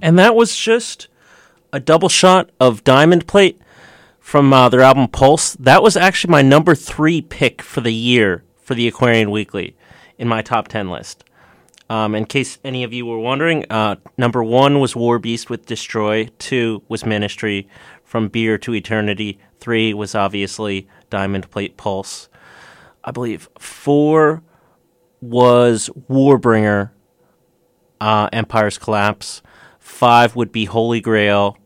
And that was just a double shot of Diamond Plate from uh, their album Pulse. That was actually my number three pick for the year for the Aquarian Weekly in my top 10 list. Um, in case any of you were wondering, uh, number one was War Beast with Destroy, two was Ministry, From Beer to Eternity, three was obviously Diamond Plate Pulse. I believe four was Warbringer, uh, Empire's Collapse. Five would be Holy Grail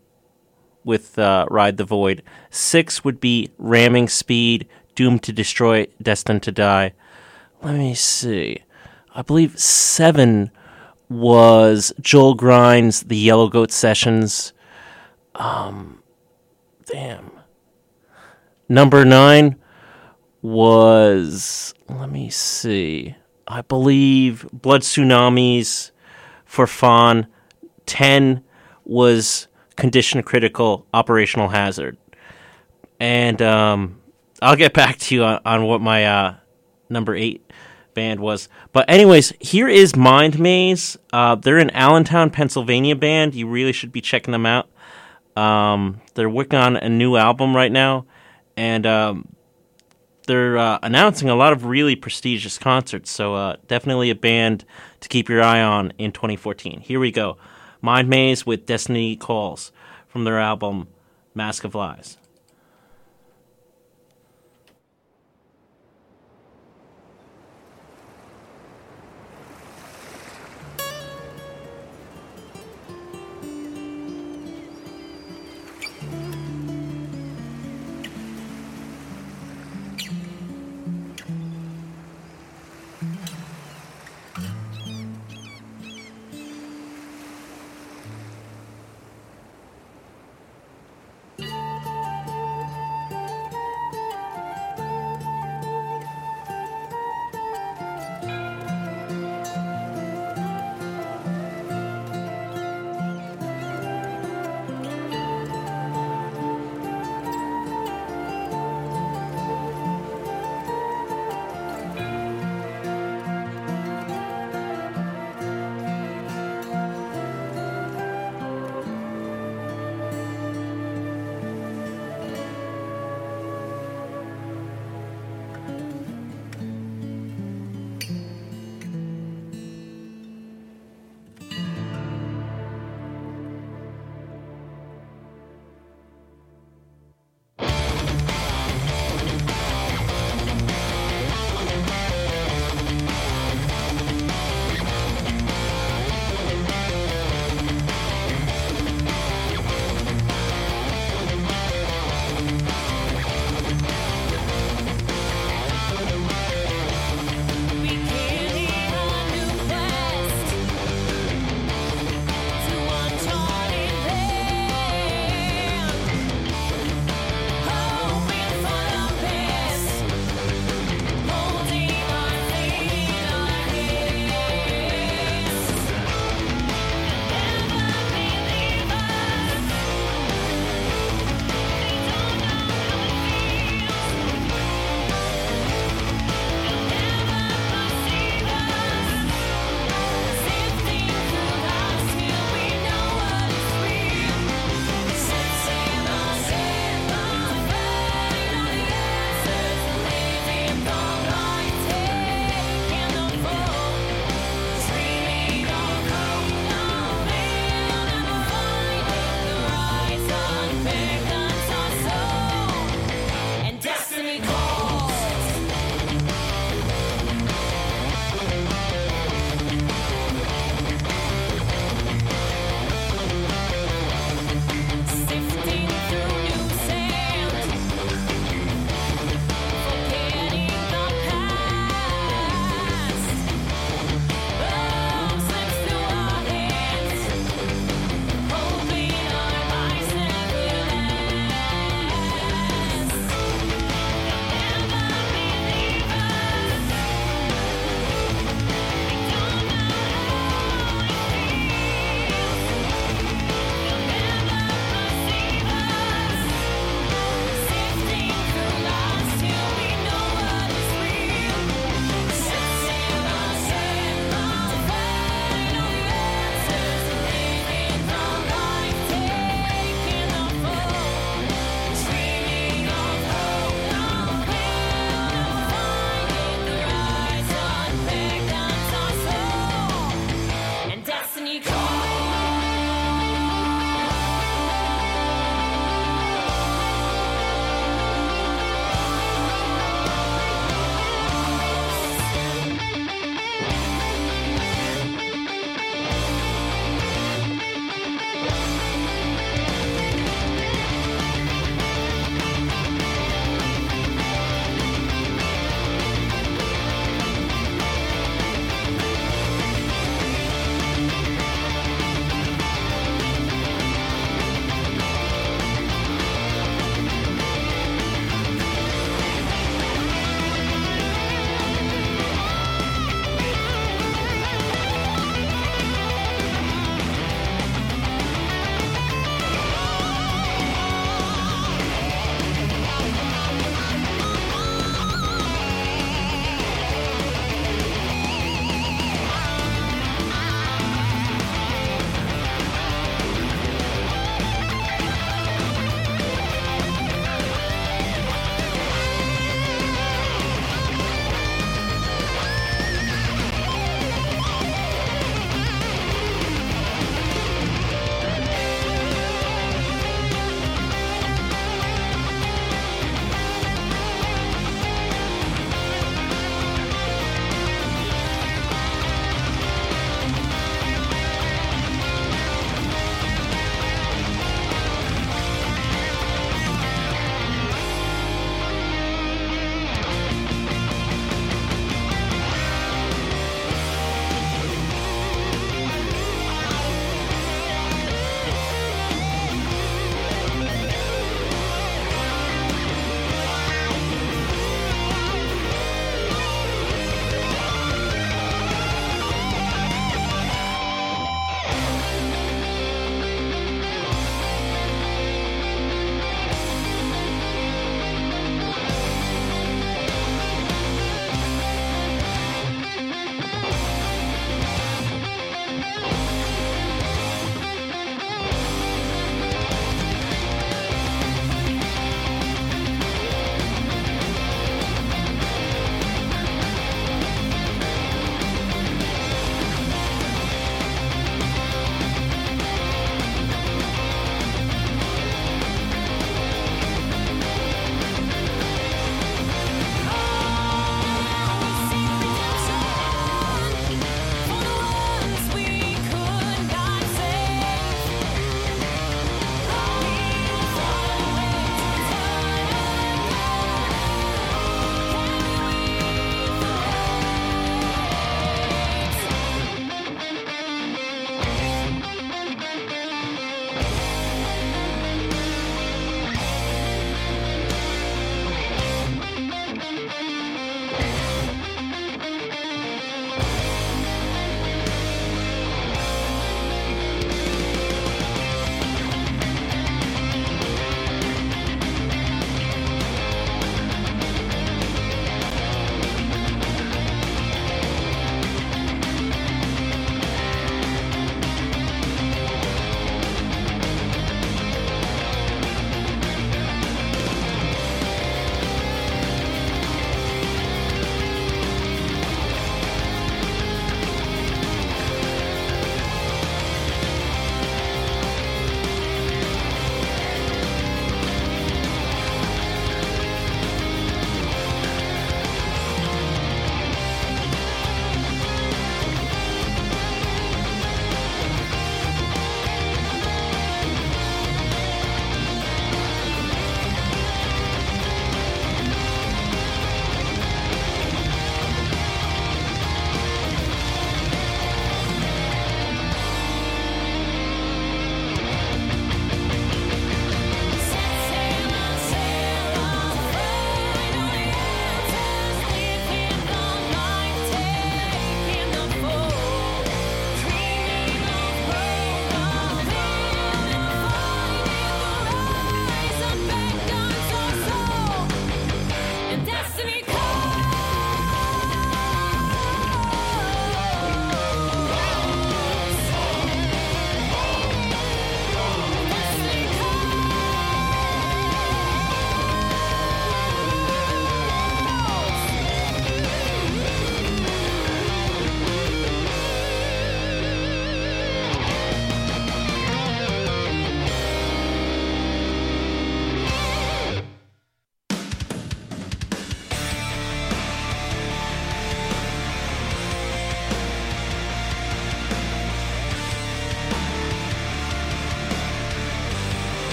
with uh, Ride the Void. Six would be Ramming Speed, Doomed to Destroy, Destined to Die. Let me see. I believe seven was Joel Grind's The Yellow Goat Sessions. Um, damn. Number nine was, let me see. I believe Blood Tsunamis for Faen. 10 was condition critical operational hazard. And um, I'll get back to you on, on what my uh, number 8 band was. But, anyways, here is Mind Maze. Uh, they're an Allentown, Pennsylvania band. You really should be checking them out. Um, they're working on a new album right now. And. Um, they're uh, announcing a lot of really prestigious concerts, so uh, definitely a band to keep your eye on in 2014. Here we go. Mind Maze with Destiny Calls from their album Mask of Lies.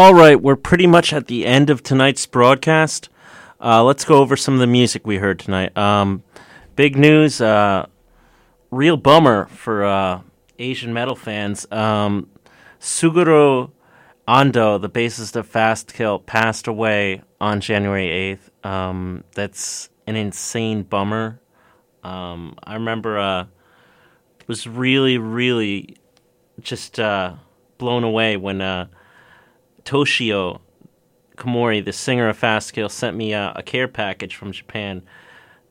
All right, we're pretty much at the end of tonight's broadcast. Uh, let's go over some of the music we heard tonight. Um, big news, uh, real bummer for uh, Asian metal fans. Um, Suguru Ando, the bassist of Fastkill, passed away on January 8th. Um, that's an insane bummer. Um, I remember uh, was really, really just uh, blown away when uh, Toshio Komori, the singer of Fastkill, sent me a, a, care package from Japan,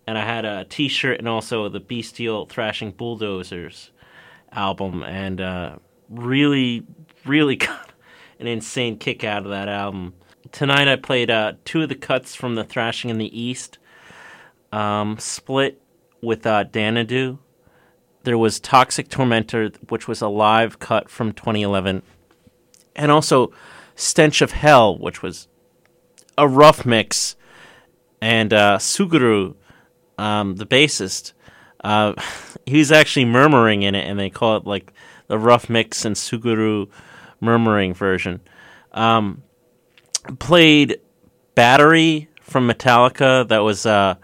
and I had a T-shirt and also the Bestial Thrashing Bulldozers album, and uh, really, really got an insane kick out of that album. Tonight I played uh, two of the cuts from the Thrashing in the East, um, split with uh, Danadu. There was Toxic Tormentor, which was a live cut from 2011, and also Stench of Hell, which was a rough mix, and uh, Suguru, um, the bassist, uh, he's actually murmuring in it, and they call it like the rough mix and Suguru murmuring version. Um, played Battery from Metallica. That was uh,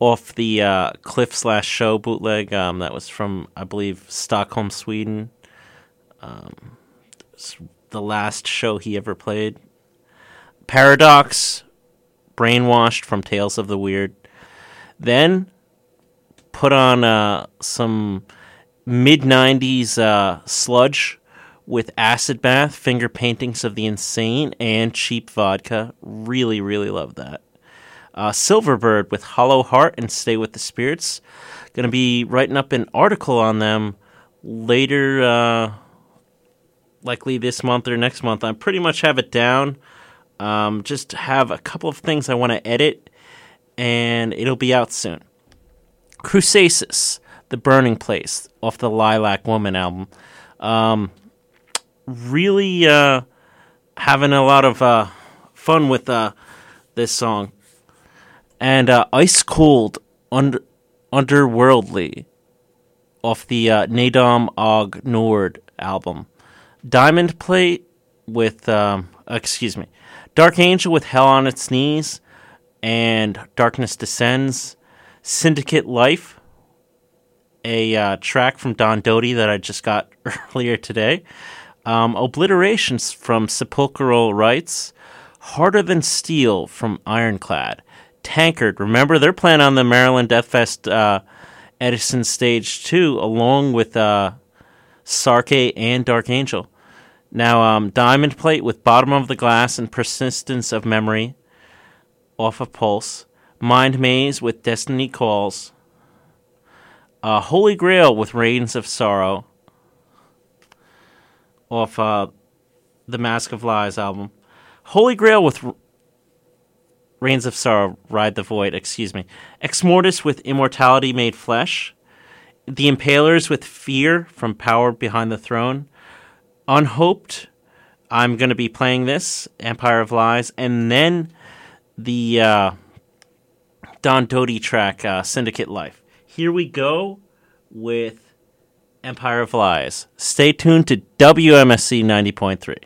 off the uh, Cliff slash Show bootleg. Um, that was from I believe Stockholm, Sweden. Um, the last show he ever played. Paradox, Brainwashed from Tales of the Weird. Then put on uh, some mid 90s uh, sludge with Acid Bath, finger paintings of the insane, and cheap vodka. Really, really love that. Uh, Silverbird with Hollow Heart and Stay with the Spirits. Going to be writing up an article on them later, uh, likely this month or next month. I pretty much have it down. Um, just have a couple of things I want to edit, and it'll be out soon. Crusasis, The Burning Place, off the Lilac Woman album. Um, really uh, having a lot of uh, fun with uh, this song. And uh, Ice Cold, under, Underworldly, off the uh, Nadam Og Nord album. Diamond Plate with, um, excuse me, Dark Angel with Hell on Its Knees and Darkness Descends. Syndicate Life, a uh, track from Don Doty that I just got earlier today. Um, Obliterations from Sepulchral Rites. Harder Than Steel from Ironclad. Tankard, remember they're playing on the Maryland Death Fest uh, Edison Stage 2 along with uh, Sarke and Dark Angel. Now, um, Diamond Plate with Bottom of the Glass and Persistence of Memory off of Pulse. Mind Maze with Destiny Calls. Uh, Holy Grail with Reigns of Sorrow off uh, the Mask of Lies album. Holy Grail with R- Reigns of Sorrow, Ride the Void, excuse me. Ex Mortis with Immortality Made Flesh. The Impalers with Fear from Power Behind the Throne. Unhoped, I'm going to be playing this, Empire of Lies. And then the uh, Don Doty track, uh, Syndicate Life. Here we go with Empire of Lies. Stay tuned to WMSC 90.3.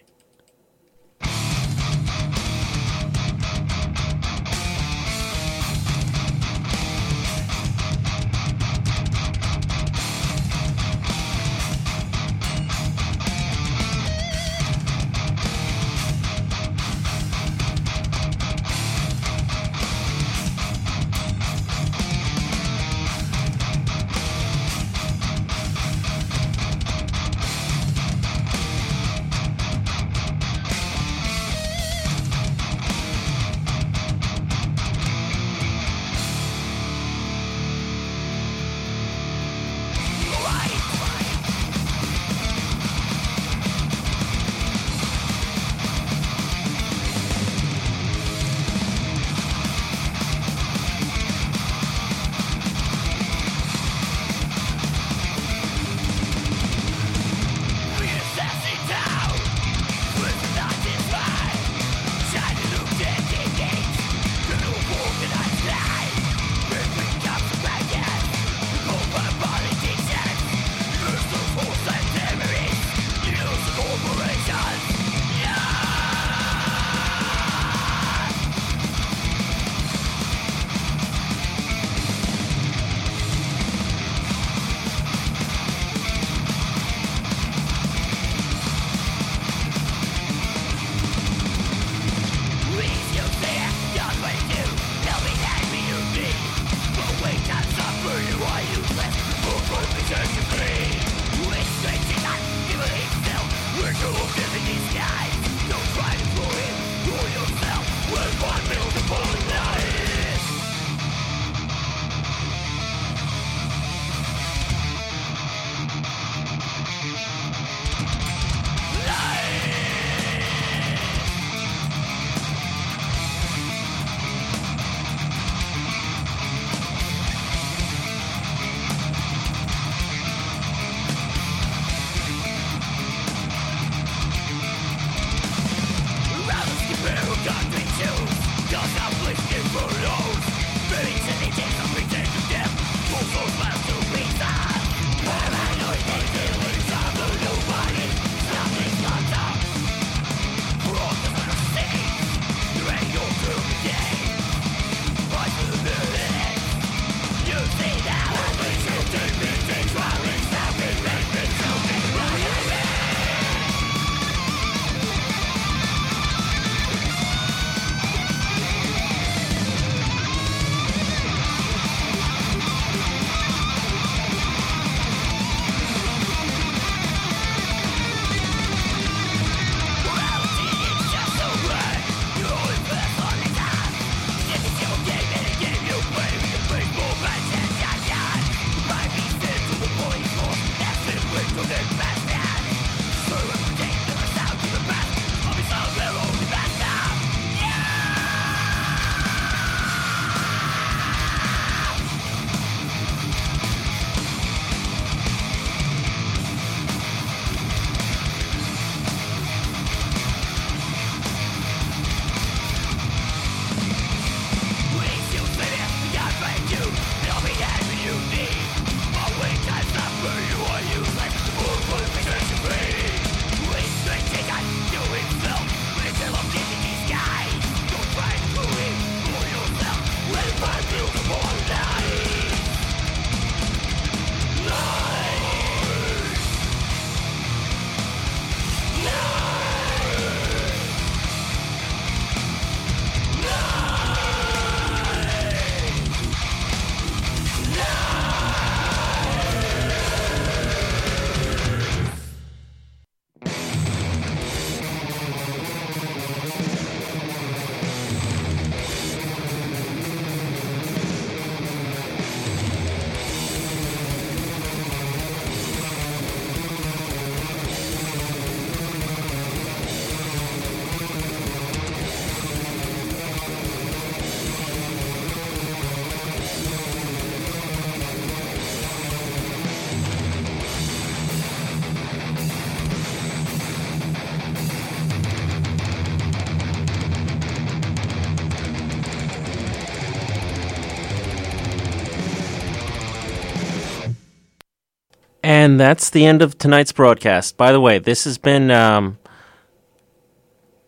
And that's the end of tonight's broadcast. By the way, this has been um,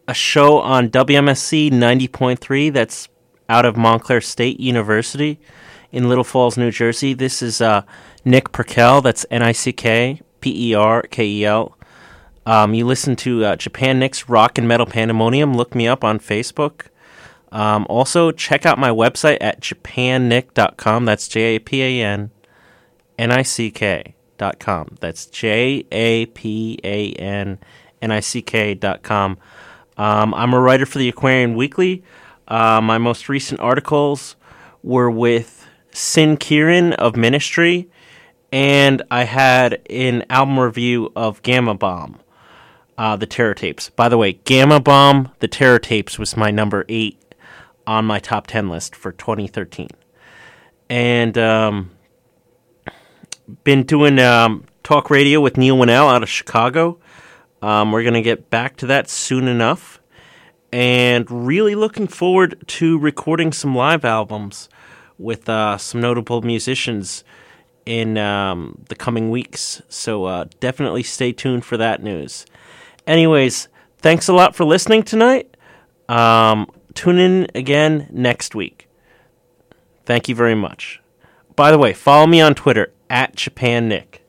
a show on WMSC 90.3 that's out of Montclair State University in Little Falls, New Jersey. This is uh, Nick Perkel. That's N I C K P E R K E L. Um, you listen to uh, Japan Nick's Rock and Metal Pandemonium. Look me up on Facebook. Um, also, check out my website at japannick.com. That's J A P A N N I C K.com. That's J A P A N N I C K.com. Um, I'm a writer for the Aquarian Weekly. Uh, my most recent articles were with Sin Quirin of Ministry, and I had an album review of Gama Bomb, uh, the Terror Tapes. By the way, Gama Bomb, the Terror Tapes was my number eight on my top 10 list for 2013. And um, been doing um, talk radio with Neil Winnell out of Chicago. Um, we're going to get back to that soon enough. And really looking forward to recording some live albums with uh, some notable musicians in um, the coming weeks. So uh, definitely stay tuned for that news. Anyways, thanks a lot for listening tonight. Um, tune in again next week. Thank you very much. By the way, follow me on Twitter at Japan Nick.